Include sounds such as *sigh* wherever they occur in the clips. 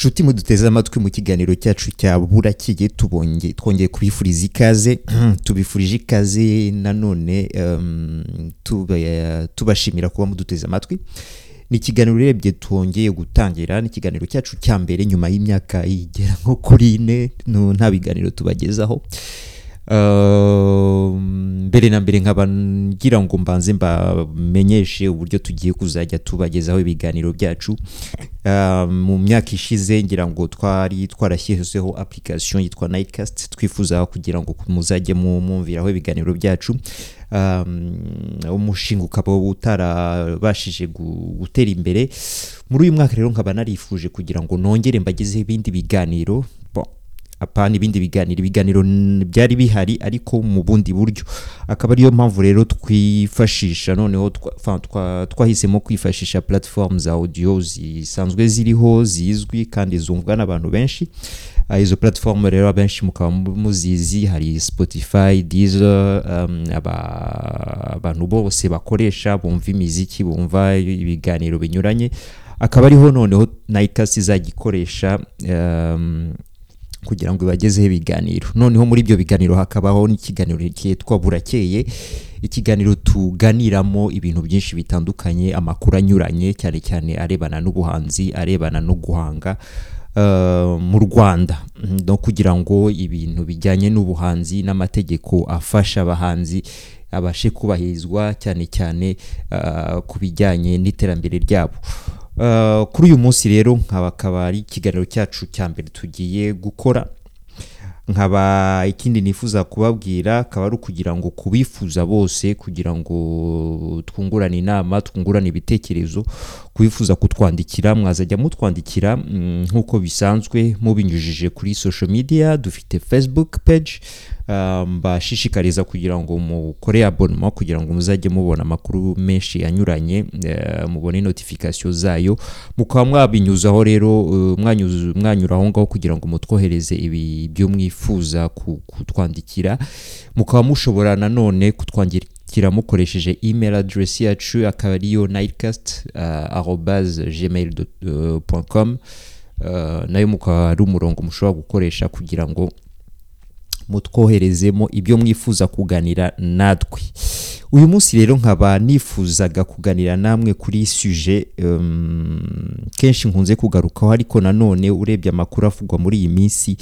nshuti muduteze amatwi mu kiganiro cyacu cya burakiye tubonye twongeye kubifuriza ikaze *clears throat* tubifurije ikaze nanone tuba- tubashimira kuba muduteze amatwi. Ni ikiganiro urebye twongeye gutangira ni ikiganiro cyacu cya mbere nyuma y'imyaka igera nko kuri ine nta biganiro tubagezaho. Mbere na mbere nkaba ngira ngo mbanze mbamenyeshe uburyo tugiye kuzajya tubagezaho ibiganiro byacu. Uh, mu myaka ishize ngira ngo twari twarashyizeho application yitwa Nightcast twifuza kugira ngo muzajye mu- mwumviraho ibiganiro byacu. Um, umushinga ukaba utarabashije gu- gutera imbere. Muri uyu mwaka rero nkaba narifuje kugira ngo nongere mbagezeho ibindi biganiro. Apana ibindi biganiro ibiganiro byari bihari ariko mu bundi buryo. Akaba ariyo mpamvu rero twifashisha noneho twahisemo kwifashisha platform za audio zisanzwe ziriho zizwi kandi zumvwa n'abantu benshi. Ah, izo platform rero abenshi mukaba mu- muzizi hari spotify deezer um, aba- abantu bose bakoresha bumva imiziki bumva ibiganiro binyuranye. Akaba ariho noneho nightcast izajya ikoresha um, kugira ngo ibagezeho ibiganiro. Noneho muri ibyo biganiro hakabaho n'ikiganiro cyitwa burakeye ikiganiro tuganiramo ibintu byinshi bitandukanye amakuru anyuranye cyane cyane arebana n'ubuhanzi arebana no guhanga uh, mu rwanda. No kugira ngo ibintu bijyanye n'ubuhanzi n'amategeko afasha abahanzi abashe kubahirizwa cyane cyane uh, ku bijyanye n'iterambere ryabo. Kuri uyu munsi rero nkaba akaba ari ikiganiro cyacu cya mbere tugiye gukora. Nkaba ikindi nifuza kubabwira akaba ari ukugira ngo kubifuza bose kugira ngo twungurane inama twungurane ibitekerezo kubifuza kutwandikira mwazajya mutwandikira mm, nk'uko bisanzwe mubinyujije kuri social media dufite facebook page uh, mbashishikariza kugira ngo mukore abonnement kugira ngo muzajye mubona amakuru menshi anyuranye eh, mubone notification zayo mukaba mwabinyuzaho rero mwanyuza- mwanyura aho ngaho kugira ngo mutwohereze ibi byo mwifuza ku- kutwandikira mukaba mushobora nanone kutwandikira mukoresheje email address yacu akaba ariyo nightcast uh, arobase gmail com. Uh, na yo mukaba ari umurongo mushobora gukoresha kugira ngo mutwoherezemo ibyo mwifuza kuganira natwe. Uyu munsi rero nkaba nifuzaga kuganira namwe kuri suje um, kenshi nkunze kugarukaho ariko nanone urebye amakuru avugwa muri iyi minsi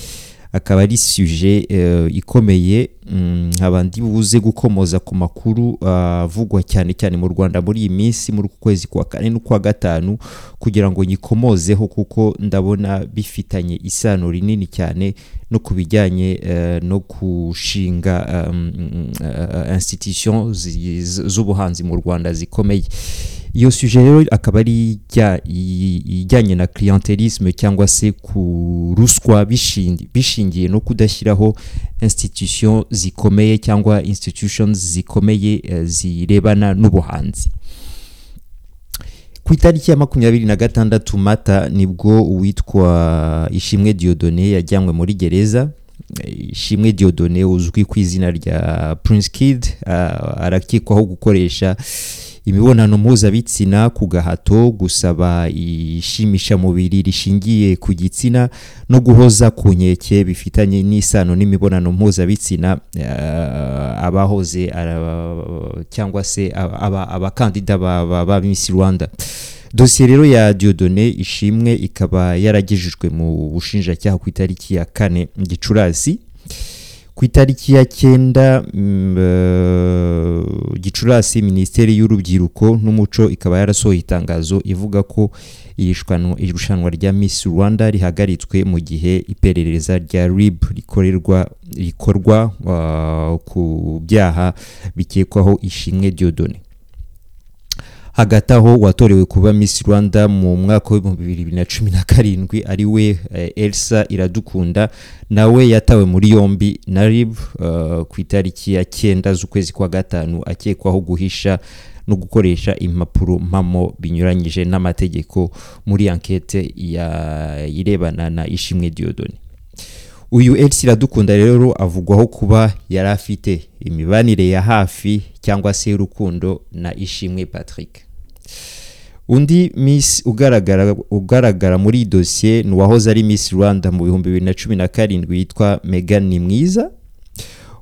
akaba ari suje eh, ikomeye. Mm, nkaba ndi buze gukomoza ku makuru ah, avugwa cyane cyane mu rwanda muri iyi minsi muri uku kwezi kwa kane n'ukwa gatanu kugira ngo nyikomozeho kuko ndabona bifitanye isano rinini cyane no ku bijyanye eh, no gushinga institution z'ubuhanzi mu rwanda zikomeye. Iyo suje rero akaba ari ijyanye na clientelisme cyangwa se ku ruswa bishingi- bishingiye no kudashyiraho institution zikomeye cyangwa institutions zikomeye eh, zirebana n'ubuhanzi. Ku itariki ya makumyabiri na gatandatu mata ni bwo uwitwa ishimwe diodone yajyanywe muri gereza. Ishimwe diodone uzwi ku izina rya prince kid ah, arakekwaho gukoresha imibonano mpuzabitsina ku gahato gusaba ishimishamubiri rishingiye ku gitsina no guhoza ku nkeke bifitanye n'isano n'imibonano mpuzabitsina eh, abahoze ara- cyangwa se aba- aba- abakandida ba, ba, ba Miss Rwanda. Dosiye rero ya Diodone ishimwe ikaba yaragejejwe mu bushinjacyaha ku itariki ya kane Gicurasi. Ku itariki ya cyenda mm, eh, gicurasi minisiteri y'urubyiruko n'umuco ikaba yarasohoye itangazo ivuga ko irushanwa rya miss rwanda rihagaritswe mu gihe iperereza rya rib rikorerwa rikorwa ah, ku byaha bikekwaho ishimwe diodone. Hagati aho watorewe kuba Miss Rwanda mu mwaka w'ibihumbi bibiri na cumi na karindwi ari we eh, Elsa Iradukunda nawe yatawe muri yombi na RIB eh, ku itariki ya cyenda z'ukwezi kwa gatanu akekwaho guhisha no gukoresha impapuro mpamo binyuranyije n'amategeko muri ankete irebana na Ishimwe Diodone. Uyu Elsa Iradukunda rero avugwaho kuba yari afite imibanire ya hafi cyangwa se y'urukundo na Ishimwe Patrick. Undi miss ugaragara ugaragara muri dosiye ni uwahoze ari miss rwanda mu bihumbi bibiri na cumi na karindwi yitwa megan ni mwiza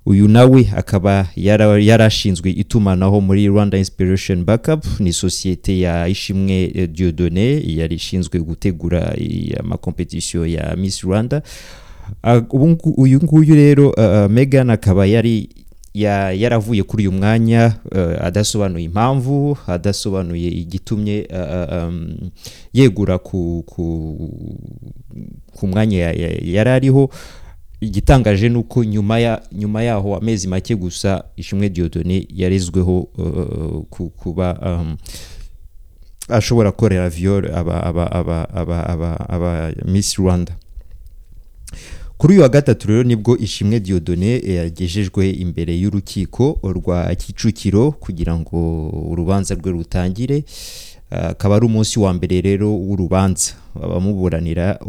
uyu nawe akaba yara- yarashinzwe itumanaho muri rwanda inspiration backup ni sosiyete ya ishimwe eh, diodone yari ishinzwe gutegura eh, amakompetisiyo ya miss rwanda. Uyu nguyu rero uh, megan akaba yari ya- yaravuye kuri uyu mwanya uh, adasobanuye impamvu adasobanuye igitumye uh, um, yegura ku, mwanya ya- ya- yari ariho. Igitangaje ni uko nyuma ya nyuma yaho amezi make gusa ishimwe diodone yarezweho ku- kuba ashobora korera viol aba aba aba aba aba, aba miss rwanda. Kuri uyu wa gatatu rero ni bwo ishimwe diodone yagejejwe imbere y'urukiko rwa kicukiro kugira ngo urubanza rwe rutangire akaba ari umunsi wa mbere rero w'urubanza. Abamuburanira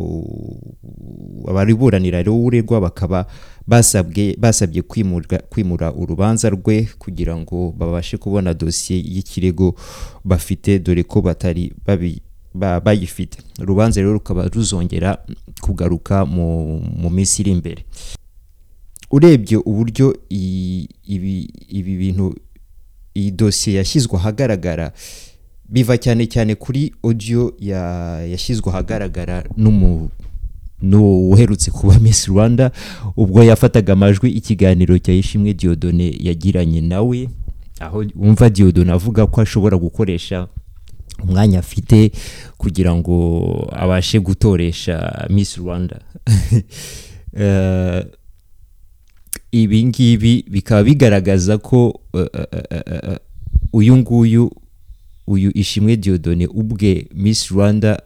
abariburanira rero uregwa bakaba basabwe basabye kwimura urubanza rwe kugira ngo babashe kubona dosiye y'ikirego bafite dore ko batari bayifite. Urubanza rero rukaba ruzongera kugaruka mu, minsi iri imbere. Urebye uburyo ibi, bintu iyi dosiye yashyizwe ahagaragara biva cyane cyane kuri ya- yashyizwe ahagaragara n'umu n'uherutse kuba Miss Rwanda ubwo yafataga amajwi ikiganiro cya Ishimwe Diodone yagiranye nawe aho wumva Diodone avuga ko ashobora gukoresha umwanya afite kugira ngo abashe gutoresha Miss Rwanda. *laughs* Eh, ibi ngibi bikaba bigaragaza ko eh, eh, uyu nguyu uyu ishimwe diodone ubwe Miss Rwanda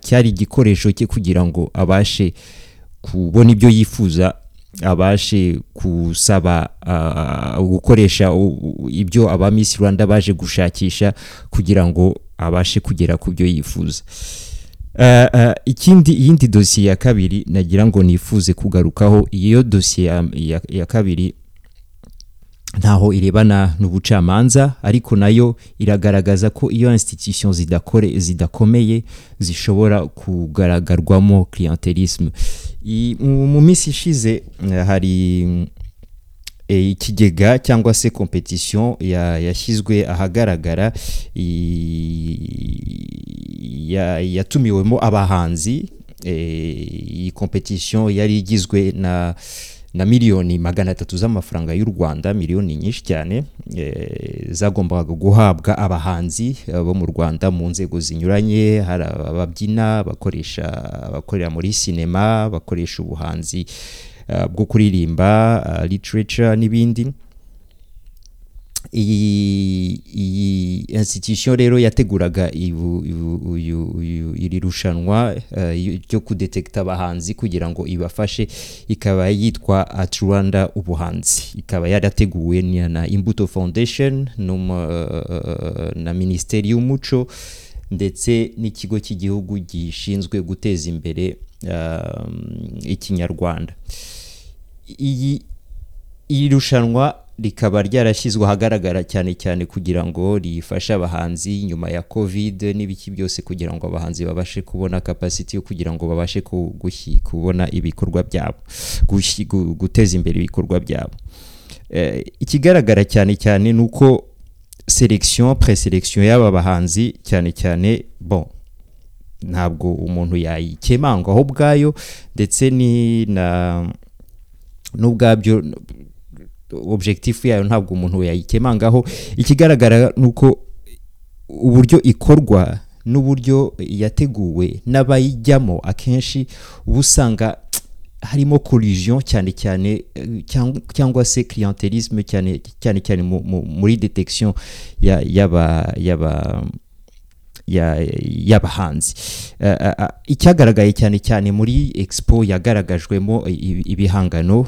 cyari igikoresho cye kugira ngo abashe kubona ibyo yifuza abashe gusaba ah, gukoresha ibyo aba Miss Rwanda baje gushakisha kugira ngo abashe kugera ku byo yifuza. Uh, uh, ikindi iyindi dosiye ya kabiri nagira ngo nifuze kugarukaho iyo dosiye ya, kabiri ntaho irebana n'ubucamanza ariko na yo iragaragaza ko iyo institution zidakomeye zishobora kugaragarwamo clientelisme. Mu minsi ishize eh, hari eh, ikigega cyangwa se competition ya- yashyizwe ahagaragara yatumiwemo abahanzi eh, iyi competition yari igizwe na na miliyoni magana atatu z'amafaranga y'u Rwanda miliyoni nyinshi cyane eh, zagombaga guhabwa abahanzi eh, bo mu Rwanda mu nzego zinyuranye. Hari ababyina bakoresha abakorera muri sinema bakoresha ubuhanzi eh, bwo kuririmba literature n'ibindi. Iyi institution rero yateguraga iri rushanwa eh, ryo kudetekta abahanzi kugira ngo ibafashe. Ikaba yitwa at Rwanda ubuhanzi. Ikaba yarateguwe na Imbuto Foundation n'uma- eh, na Minisiteri y'Umuco ndetse n'ikigo cy'igihugu gishinzwe guteza imbere ikinyarwanda. Iyi rushanwa rikaba ryarashyizwe ahagaragara cyane cyane kugira ngo rifashe abahanzi nyuma ya covid n'ibiki byose kugira ngo abahanzi babashe kubona capacity yo kugira ngo babashe kubona ibikorwa byabo guteza imbere ibikorwa byabo. Eh, ikigaragara cyane cyane ni uko selection preselection y'aba bahanzi cyane cyane bon ntabwo umuntu yayikemangwaho ubwayo ndetse ni na n'ubwabyo objectif yayo ntabwo umuntu yayikemangaho ikigaragara ni uko uburyo ikorwa n'uburyo yateguwe n'abayijyamo akenshi uba usanga harimo collusion cyane cyane cyangwa- se clientelisme cyane cyane cyane mu- mu- muri detection ya- y'aba y'aba ya- y'abahanzi. Eh, eh, eh, icyagaragaye cyane cyane muri expo yagaragajwemo ibihangano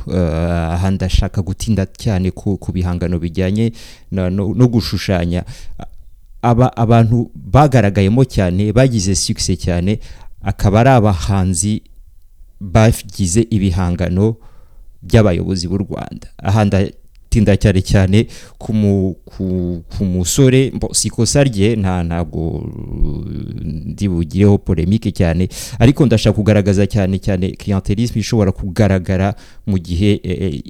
aha ndashaka gutinda cyane ku, bihangano bijyanye no, gushushanya. Aba abantu bagaragayemo cyane bagize success cyane akaba ari abahanzi bagize ibihangano by'abayobozi b'u Rwanda. Aha nda- tinda cyane cyane ku mu- ku- ku musore. Si ikosa rye nta ntabwo ndi bugireho polemique cyane. Ariko ndashaka kugaragaza cyane cyane clientelisme ishobora kugaragara mu gihe eh, eh,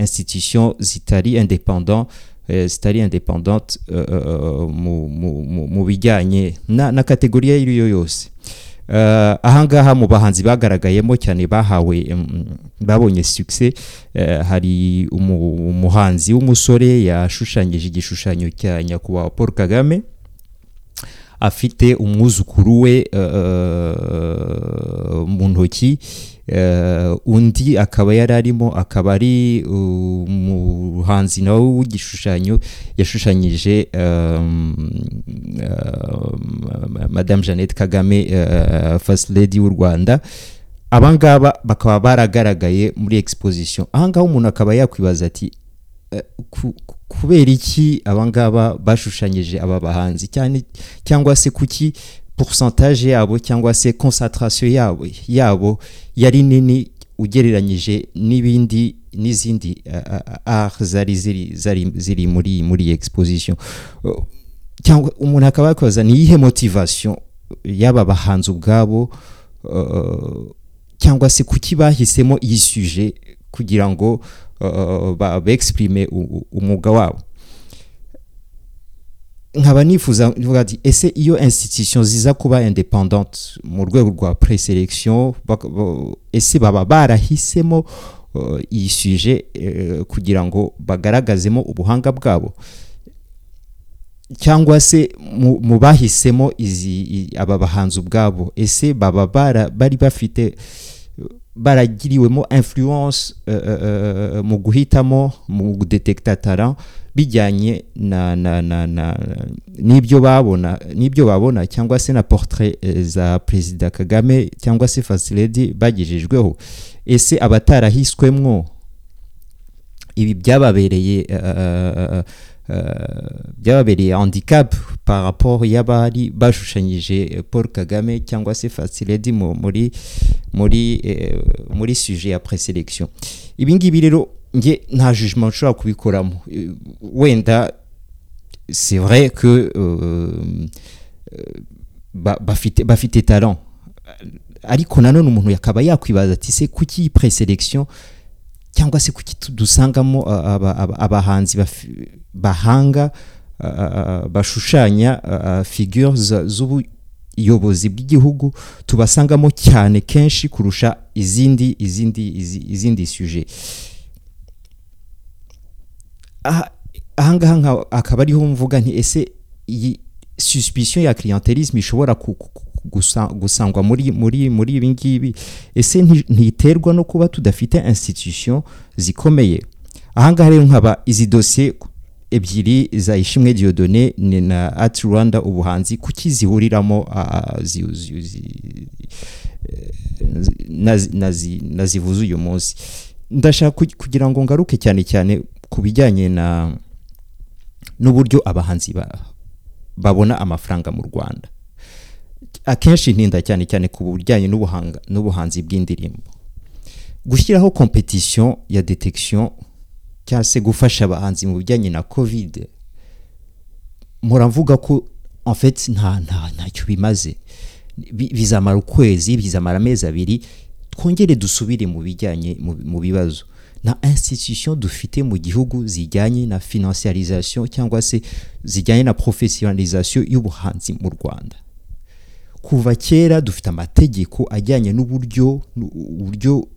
institution zitari independant eh, zitari independante eh, eh, mu- mu- bijyanye na, na kategori iyo yose. Ahangaha mu bahanzi bagaragayemo cyane bahawe babonye succès. Uh, hari umu- umuhanzi w'umusore yashushanyije igishushanyo cya nyakubahwa paul kagame. Afite umwuzukuru we uh, mu ntoki. Undi akaba yari arimo akaba ari umuhanzi nawe w'igishushanyo yashushanyije uh, madame jeannette kagame first lady w'u rwanda. Abangaba bakaba baragaragaye muri exposition. Ahangaha umuntu akaba yakwibaza ati eh, ku- ku- kubera iki abangaba bashushanyije aba bahanzi? Cyane cyangwa se kuki pourcentage yabo cyangwa se concentration yabo. Yabo yari nini ugereranyije n'ibindi n'izindi uh, uh, art zari ziri zari ziri muri muri exposition. Cyangwa umuntu akaba yakwibaza ni iyihe motivation y'aba bahanzi ubwabo uh, cyangwa se kuki bahisemo iyi sujet kugira ngo ba- u- umwuga wabo? Nkaba nifuza nvuga ati ese iyo institution ziza kuba independante mu rwego rwa preselection ese baba barahisemo uh, iyi sujet eh, kugira ngo bagaragazemo ubuhanga bwabo? Cyangwa se mu bahisemo aba bahanzi ubwabo? Ese baba bari bafite baragiriwemo influence uh, uh, uh, mu guhitamo mu gudetekta talent bijyanye na na na na n'ibyo babona n'ibyo babona cyangwa se na portrait za perezida kagame cyangwa se lady bagejejweho. Ese abatarahiswemwo ibi byababereye byababereye handicap par rapport y'abari bashushanyije paul kagame cyangwa se mu- muri muri eh, muri sujet ya preselection ibi ngibi rero nge nta jugement nshobora kubikoramo wenda c'est vrai que euh, euh, ba- bafite bafite talent. Ariko nanone umuntu yakaba yakwibaza ati se kuki preselection cyangwa se kuki dusangamo aba- aba- abahanzi bahanga uh, uh, bashushanya uh, figure za- z'ubuyobozi bw'igihugu tubasangamo cyane kenshi kurusha izindi izindi izi- izindi sujet. Aha ahangaha akaba ariho mvuga nti ese iyi suspicion ya clientelisme ishobora gusangwa muri muri muri ibi ngibi? Ese nti- ntiterwa no kuba tudafite institution zikomeye? Ahangaha rero nkaba izi dosiye ebyiri za ishimwe diodone ni na art rwanda ubuhanzi kuki zihuriramo zi- zi- zi- nazi- nazi- nazivuze uyu munsi? Ndashaka ku- kugira ngo ngaruke cyane cyane ku bijyanye na n'uburyo abahanzi ba- babona amafaranga mu rwanda. Akenshi ntinda cyane cyane ku bijyanye n'ubuhanzi bw'indirimbo. Gushyiraho competition ya detection cyangwa se gufasha abahanzi mu bijyanye na covid. Muravuga ko fait nta nta ntacyo bimaze. Bi- bizamara ukwezi bizamara amezi abiri twongere dusubire mu bijyanye mu- bibazo. Na institution dufite mu gihugu zijyanye na financiarisation cyangwa se zijyanye na professionalisation y'ubuhanzi mu Rwanda. Kuva kera dufite amategeko ajyanye n'uburyo uburyo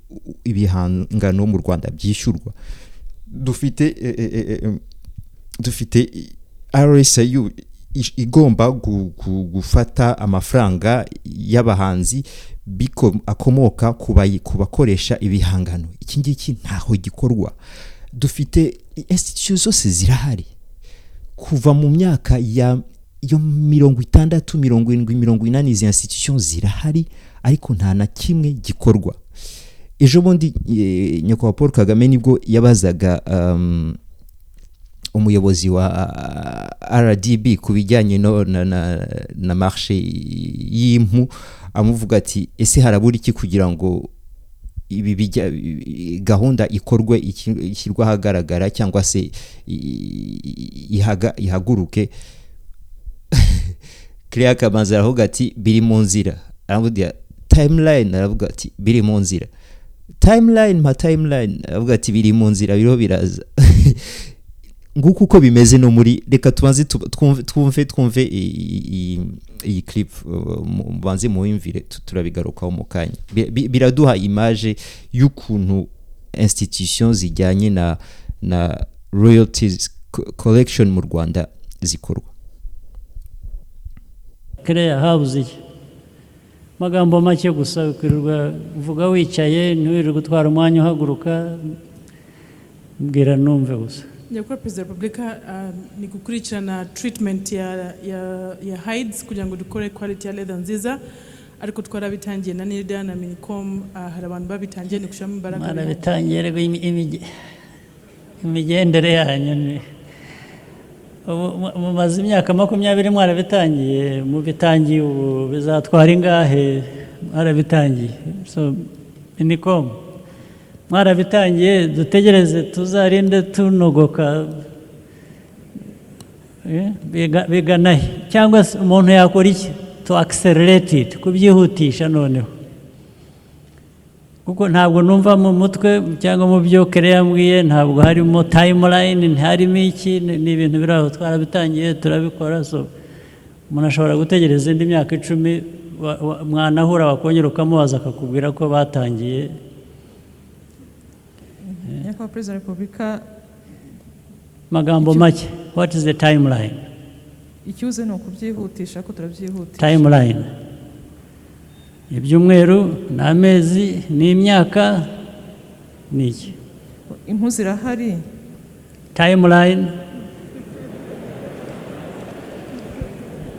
ibihangano mu Rwanda byishyurwa. Dufite eh, eh, eh, dufite ish- igomba gu- gu- gufata amafaranga y'abahanzi biko- akomoka ku bakoresha ibihangano. Iki ngiki ntaho gikorwa. Dufite institution zose zirahari. Kuva mu myaka ya yo mirongo itandatu mirongo irindwi mirongo inani izi institution zirahari ariko nta na kimwe gikorwa. Ejo bundi nyakubahwa paul kagame ni bwo yabazaga um, umuyobozi wa uh, rdb ku bijyanye na, marshe y'impu amuvuga ati ese harabura iki kugira ngo ibi bijya gahunda ikorwe ishyirwe ahagaragara cyangwa se ihaguruke? *laughs* Claire Kamanzi aravuga ati biri mu nzira. Aravuga timeline aravuga ati biri mu nzira. Timeline ma timeline aravuga ati biri mu nzira biriho biraza. *laughs* Nguko uko bimeze no muri reka tubanze tu- twumve twumve iyi- clip uh, mu- tu- turabigarukaho mu kanya. Bi- bi- biraduha image y'ukuntu institution zijyanye na na royalties co- collection mu Rwanda zikorwa. Kereya habuze iki? Amagambo make gusa ukwirirwa uvuga wicaye ntiwirirwe utwara umwanya uhaguruka mbwira numve gusa. Nyakubahwa perezida wa repubulika ah, ni gukurikirana treatment ya hides kugira ngo dukore quality ya leather nziza. Ariko twarabitangiye na nida na minicom ah, hari abantu babitangiye ni gushyiramo imbaraga. Imige- imigendere yanyu ni mumaze imyaka makumyabiri mwarabitangiye mubitangiye ubu bizatwara ingahe? Mwarabitangiye. So inikom mwarabitangiye dutegereze tuzarinde tunogoka. Eh, biga- bigana he? Cyangwa se umuntu yakora iki? Accelerate it kubyihutisha noneho. Kuko ntabwo numva mu mutwe cyangwa mu byo kere yambwiye ntabwo harimo timeline ntiharimo iki ni ibintu biri aho twarabitangiye turabikora. So umuntu ashobora gutegereza indi myaka icumi wa- wa- mwanahura wakongera ukamubaza akakubwira ko batangiye. Nyakubahwa perezida wa repubulika magambo make. What is the timeline? Icyuze ni ukubyihutisha ko turabyihutisha. Timeline. Ibyumweru ni amezi ni imyaka ni iki impu zirahari. Timeline.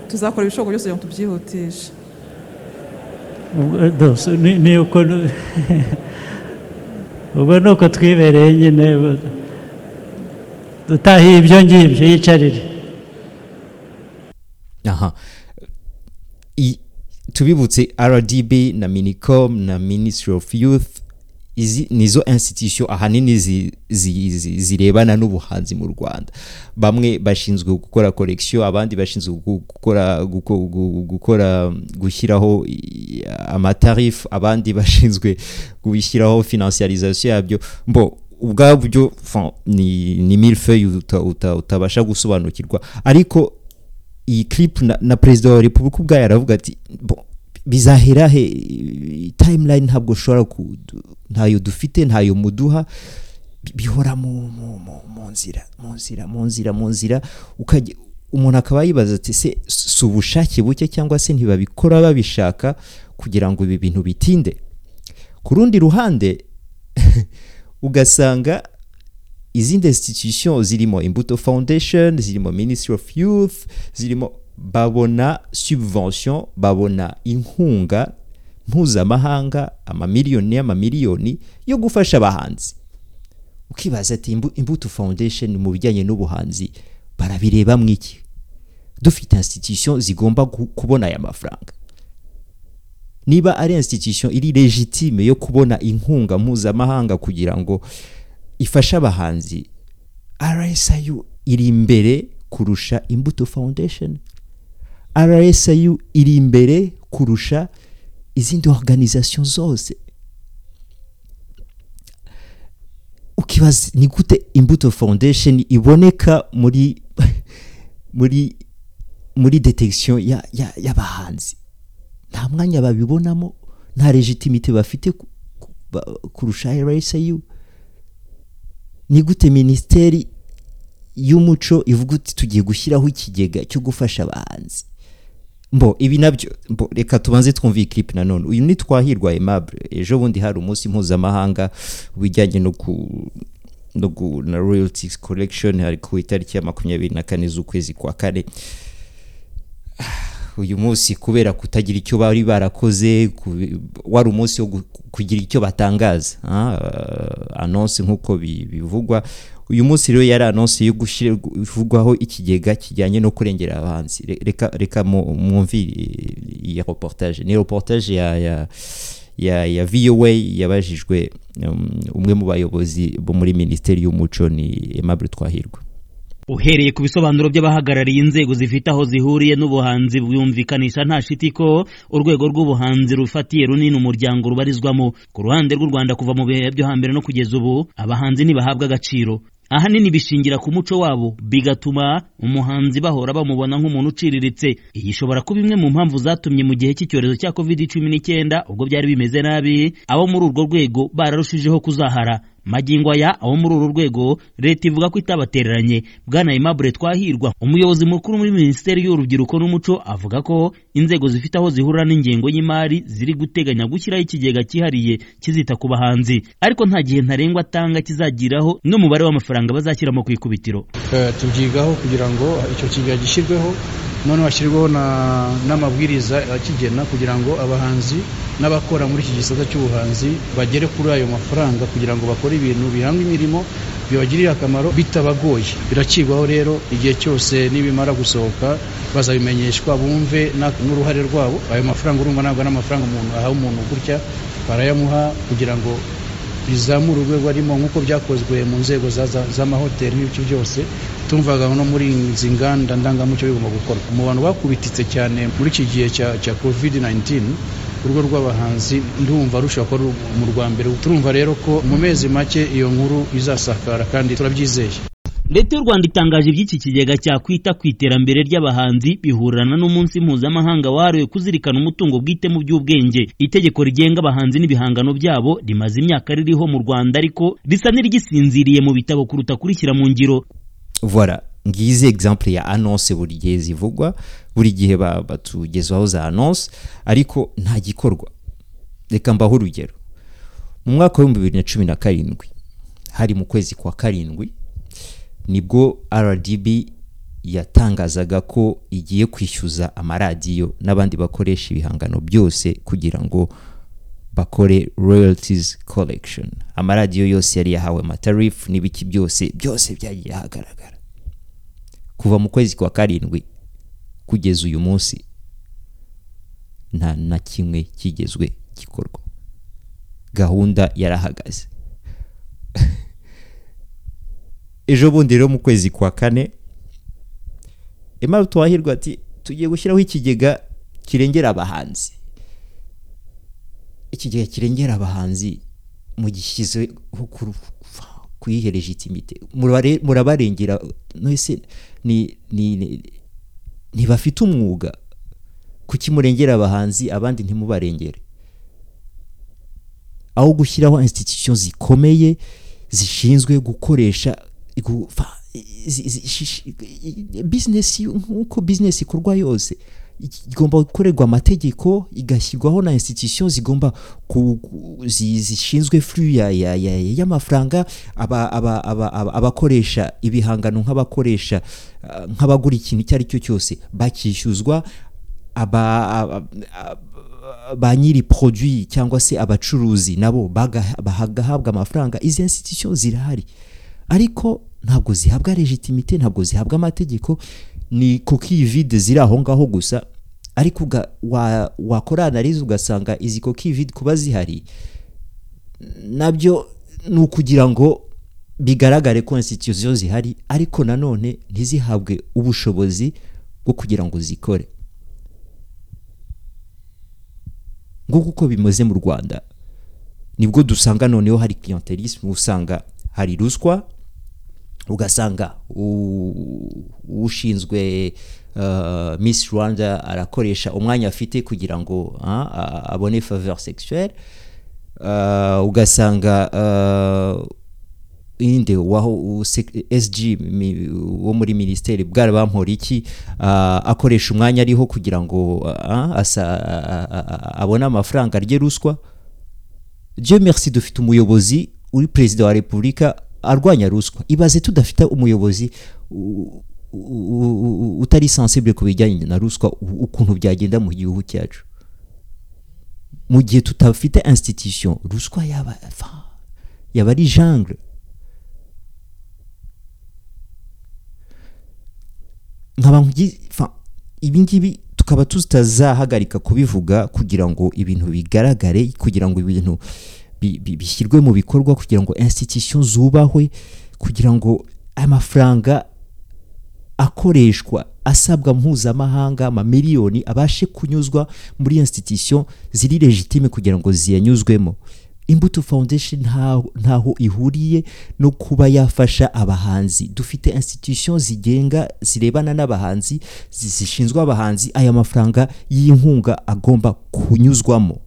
Tuzakora ibishoboka byose kugira ngo tubyihutishe. Ubwo dose ni uko *laughs* ubwo ni uko twibereye nyine dutahiye ibyo ngibyo yicarire. Aha. Tubibutse rdb na minicom na ministry of youth. Izi nizo institution ahanini zi- zi- zi- zirebana n'ubuhanzi mu rwanda. Bamwe bashinzwe gukora collection abandi bashinzwe gu- gukora guko- gu- gukora gushyiraho i- amatarifu abandi *laughs* bashinzwe gushyiraho financiarisation yabyo. Mbo ubwabyo ni, ni uta- utabasha gusobanukirwa. Ariko iyi clip na, perezida wa repubulika ubwayo aravuga ati "Bo, bizahera he? Timeline ntabwo ushobora ntayo dufite ntayo muduha. Bi- bihora mu nzira mu nzira mu nzira mu nzira. Ukajya umuntu akaba yibaza ati se si ubushake buke cyangwa se ntibabikora babishaka kugira ngo ibi bintu bitinde? Ku rundi ruhande *laughs* ugasanga izindi institution zirimo imbuto foundation zirimo ministry of youth zirimo babona subvention babona inkunga mpuzamahanga amamiliyoni y'amamiliyoni yo gufasha abahanzi. Ukibaza ati "Imbu- imbuto foundation mu bijyanye n'ubuhanzi barabireba mu iki? Dufite institution zigomba kubona aya mafaranga. Niba ari institution iri legitime yo kubona inkunga mpuzamahanga kugira ngo ifashe abahanzi. Rsiu iri imbere kurusha imbuto foundation. Rsiu iri imbere kurusha izindi organisation zose. Ukibaza ni gute imbuto foundation iboneka muri muri muri detection ya- ya- y'abahanzi? Nta mwanya babibonamo nta legitimite bafite ku- ku- ba- kurusha rsiu ni gute minisiteri y'umuco ivuga uti tugiye gushyiraho ikigega cyo gufasha abahanzi mbo ibi na byo mbo reka tubanze twumve iyi clip nanone uyu ni twahirwa aimable ejo bundi hari umunsi mpuzamahanga bijyanye no ku no gu, na royalties collection hari ku itariki ya makumyabiri na kane z'ukwezi kwa kane. Uyu munsi kubera kutagira icyo bari barakoze wari umunsi wo kugira icyo batangaza. Ah, uh, annonce nk'uko bi- bivugwa. Uyu munsi rero yari annonce yo gushyirwaho ikigega kijyanye no kurengera abahanzi. Re- reka reka mwumvire iyi reportage. Ni reportage ya ya ya, ya VOA yabajijwe um, umwe mu bayobozi bo muri minisiteri y'umuco ni Aimable Twahirwa. Uhereye ku bisobanuro by'abahagarariye inzego zifite aho zihuriye n'ubuhanzi bwumvikanisha nta shiti ko urwego rw'ubuhanzi rufatiye runini umuryango rubarizwamo. Ku ruhande rw'u Rwanda kuva mu bihe byo hambere no kugeza ubu abahanzi ntibahabwa agaciro. Ahanini bishingira ku muco wabo bigatuma umuhanzi bahora bamubona nk'umuntu uciriritse. Iyi ishobora kuba imwe mu mpamvu zatumye mu gihe cy'icyorezo cya covid cumi n'icyenda ubwo byari bimeze nabi abo muri urwo rwego bararushijeho kuzahara. Magingo aya abo muri uru rwego leta ivuga ko itabatereranye. Bwana Aimable Twahirwa umuyobozi mukuru muri minisiteri y'urubyiruko n'umuco avuga ko inzego zifite aho zihurira n'ingengo y'imari ziri guteganya gushyiraho ikigega cyihariye kizita ku bahanzi. Ariko nta gihe ntarengwa atanga kizagiraho n'umubare w'amafaranga bazashyiramo ku ikubitiro. Eh, tubyigaho kugira ngo icyo kigega gishyirweho noneho hashyirweho na- n'amabwiriza akigena kugira ngo abahanzi n'abakora muri iki gisata cy'ubuhanzi bagere kuri ayo mafaranga kugira ngo bakore ibintu bihanga imirimo bibagirira akamaro bitabagoye. Biracibwaho rero igihe cyose nibimara gusohoka bazabimenyeshwa bumve n'uruhare rwabo. Ayo mafaranga urumva ntabwo ari amafaranga umuntu ahawe umuntu gutya barayamuha kugira ngo bizamura urwego arimo nk'uko byakozwe mu nzego za- za- z'amahoteli n'ibiki byose. Tumvaga no muri izi nganda ndangamuco bigomba gukorwa. Mu bantu bakubititse cyane muri iki gihe cya, covid 19 urugo rw'abahanzi ndumva rushobora kuba mu rwa mbere. Turumva rero ko mu mezi make iyo nkuru izasakara kandi turabyizeye. Leta y'u rwanda itangaje iby'iki kigega cyakwita ku iterambere ry'abahanzi bihurana n'umunsi mpuzamahanga wahariwe kuzirikana umutungo bwite mu by'ubwenge. Itegeko rigenga abahanzi n'ibihangano byabo rimaze imyaka ririho mu rwanda ariko risa n'irigisinziriye mu bitabo kuruta kurishyira mu ngiro. Voilà. Ngize exemple ya annonce buri gihe zivugwa buri gihe ba- batugezaho za annonce ariko nta gikorwa. Reka mbaho urugero. Mu mwaka w'ibihumbi bibiri na cumi na karindwi hari mu kwezi kwa karindwi ni bwo rdb yatangazaga ko igiye kwishyuza amaradiyo n'abandi bakoresha ibihangano byose kugira ngo bakore royalties collection. Amaradiyo yose yari yahawe amatarifu n'ibiki byose byose byagiye ahagaragara. Kuva mu kwezi kwa karindwi kugeza uyu munsi nta na kimwe kigezwe gikorwa. Gahunda yarahagaze. *laughs* Ejo bundi rero mu kwezi kwa kane Aimable Twahirwa ati tugiye gushyiraho ikigega kirengera abahanzi. Ikigega kirengera abahanzi mugishyizeho ku- kuyihe legitimite Murabare- murabarengera ni- ntibafite umwuga? Kuki murengera abahanzi abandi ntimubarengere? Aho gushyiraho institution zikomeye zishinzwe gukoresha business nk'uko business ikorwa yose. Igomba gukorerwa amategeko igashyirwaho na institution zigomba zishinzwe ya- y'amafaranga aba- aba- aba- aba- abakoresha ibihangano nk'abakoresha ah, nk'abagura ikintu icyo ari cyo cyose. Bakishyuzwa ba nyiri produit cyangwa se abacuruzi nabo baga- bagahabwa amafaranga. Izi institution zirahari. Ariko ntabwo zihabwa legitimite ntabwo zihabwa amategeko. Ni coquille vide ziri aho ngaho gusa ariko wakora analize ugasanga izi coquille vide kuba zihari na byo ni ukugira ngo bigaragare ko institution zihari ariko nanone ntizihabwe ubushobozi bwo kugira ngo zikore. Nguko uko bimeze mu rwanda ni bwo dusanga noneho hari clientelisme usanga hari ruswa ugasanga ushinzwe uh, miss rwanda arakoresha umwanya afite kugira ngo a- abone faveur sexuelle uh, ugasanga uh, inde waho sg wo muri minisiteri bwari bampora iki ah, akoresha umwanya ariho kugira ngo abone amafaranga arye ruswa. Dieu merci dufite umuyobozi uri perezida wa repubulika arwanya ruswa. Ibaze tudafite umuyobozi utari sensible ku bijyanye na ruswa ukuntu byagenda mu gihugu cyacu. Mu gihe tutafite institution ruswa yaba yaba ari jungle. Nkaba nkugi- fa- ibi ngibi tukaba tutazahagarika kubivuga kugira ngo ibintu bigaragare kugira ngo ibintu bi- bi- bishyirwe mu bikorwa kugira ngo institution zubahwe kugira ngo amafaranga akoreshwa asabwa mpuzamahanga amamiliyoni abashe kunyuzwa muri institution ziri legitime kugira ngo ziyanyuzwemo. Imbuto foundation nta- ntaho ihuriye no kuba yafasha abahanzi. Dufite institution zigenga zirebana n'abahanzi zi- zishinzwe abahanzi aya mafaranga y'inkunga agomba kunyuzwamo.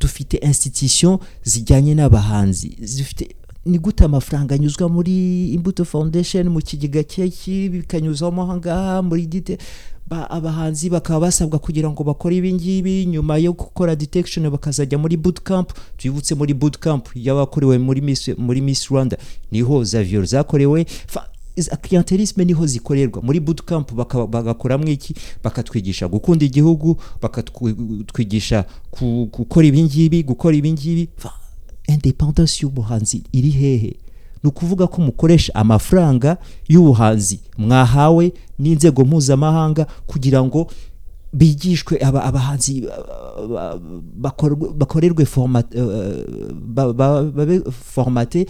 Dufite institution zijyanye n'abahanzi. Zifite ni gute amafaranga anyuzwa muri imbuto foundation mu kigega cyeki bikanyuzwamo ahangaha muri dite ba, abahanzi bakaba basabwa kugira ngo bakore ibi ngibi nyuma yo gukora detection bakazajya muri bootcamp. Twibutse muri bootcamp y'abakorewe muri Miss, muri Miss Rwanda. Niho Xavier zakorewe. Clientelisme ni ho zikorerwa muri bootcamp bagakoramo iki bakatwigisha gukunda igihugu bakatwigisha gukora ibi ngibi gukora ibi ngibi Fa- independence y'ubuhanzi iri hehe ni ukuvuga ko mukoresha amafaranga y'ubuhanzi mwahawe n'inzego mpuzamahanga kugira ngo bigishwe aba- abahanzi bakorerwe eh, formate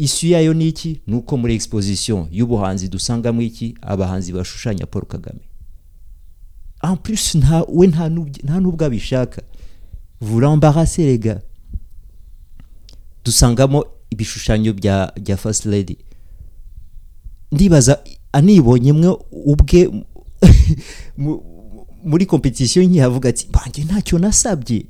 isu yayo ni iki ni uko muri exposition y'ubuhanzi dusangamo iki? Abahanzi bashushanya paul kagame. En plus nta we nta n'ubwo- abishaka. Les gars. Dusangamo ibishushanyo bya bya first lady. Ndibaza anibonye mwe ubwe *laughs* mu- muri competition nkihavuga ati banjye ntacyo nasabye.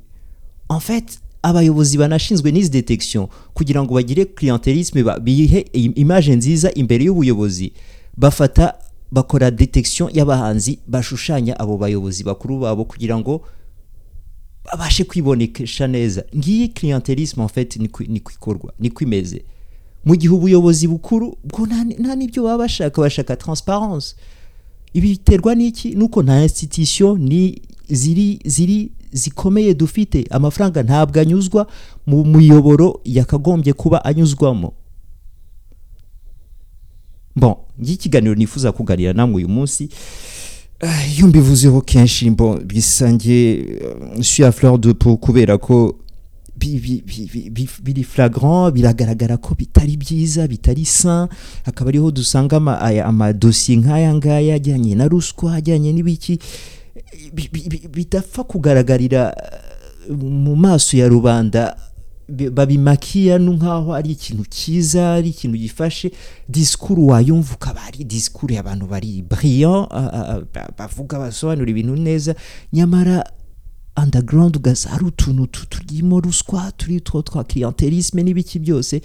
En fait abayobozi banashinzwe n'izi detection kugira ngo bagire clientelisme bihe im- image nziza imbere y'ubuyobozi. Bafata bakora detection y'abahanzi bashushanya abo bayobozi bakuru babo kugira ngo babashe kwibonekesha neza. Ngiyi clientelisme en fait niko niko ikorwa niko imeze mu gihe ubuyobozi bukuru bwo nta n'ibyo baba bashaka transparence. Ibi biterwa n'iki? Nuko nta institution ni ziri ziri zikomeye dufite amafaranga ntabwo anyuzwa mu muyoboro yakagombye kuba anyuzwamo. Bon ngiye ikiganiro nifuza kuganira namwe uyu munsi. Iyo mbivuzeho kenshi mbo bisangiye suis à fleur de peau kubera ko bi- bi- bi- bi- bi- biri flagrant biragaragara ko bitari byiza bitari sain. Hakaba ariho dusanga amadosiye nk'aya ngaya ajyanye na ruswa ajyanye n'ibiki. bi- bi- bi- bidapfa kugaragarira eh, mu maso ya rubanda bi- babimakiya nk'aho ari ikintu cyiza ari ikintu gifashe disikuru wayumva ukaba ari disikuru y'abantu bari ba- bavuga basobanura ibintu neza nyamara underground ugasa hari utuntu tu- turimo ruswa turi two twa clientelisme n'ibiki byose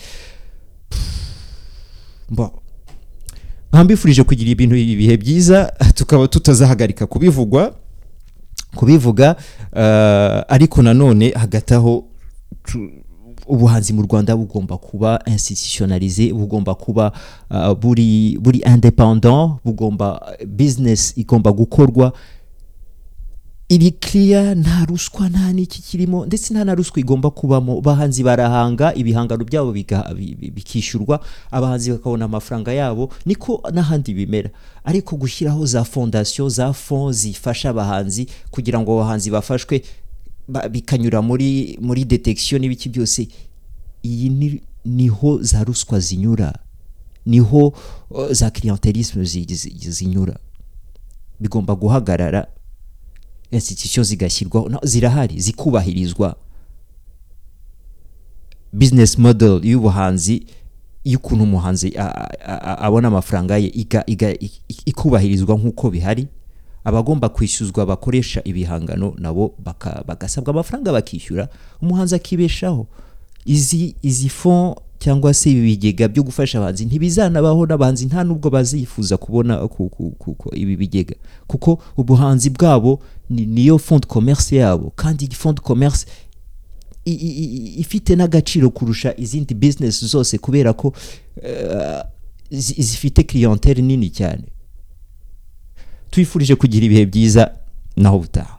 bon. Nkambifurije kugira ibintu ibihe byiza tukaba tutazahagarika kubivugwa. Kubivuga eh, ariko nanone hagati aho ubuhanzi mu rwanda bugomba kuba institutionalize bugomba kuba uh, buri buri independant bugomba business igomba gukorwa iri clear nta ruswa nta n'iki kirimo ndetse nta na ruswa igomba kubamo. Abahanzi barahanga ibihangano byabo bikishyurwa abahanzi bakabona amafaranga yabo niko n'ahandi bimera. Ariko gushyiraho za fondasiyo za fond zifasha abahanzi kugira ngo abahanzi bafashwe ba- bikanyura muri muri detection n'ibiki byose iyi ni, ni ho za ruswa zinyura. Niho uh, za clientelisme zi- zi- zinyura. Bigomba guhagarara. Institution zigashyirwaho. Zirahari zikubahirizwa. Business model y'ubuhanzi y'ukuntu umuhanzi abona amafaranga ye ikubahirizwa nk'uko bihari. Abagomba kwishyuzwa bakoresha ibihangano nabo bagasabwa amafaranga bakishyura. Umuhanzi akibeshaho. Izi izi fond cyangwa se ibi bigega byo gufasha abahanzi ntibizanabaho n'abahanzi nta nubwo bazifuza kubona ku, ku, ku, ku, ibi bigega. Kuko ubuhanzi bwabo ni, niyo fond de commerce yabo. Kandi fond de commerce ifite n'agaciro kurusha izindi business zose kubera ko eh, zi- zifite clientele nini cyane. Twifurije kugira ibihe byiza naho butaha.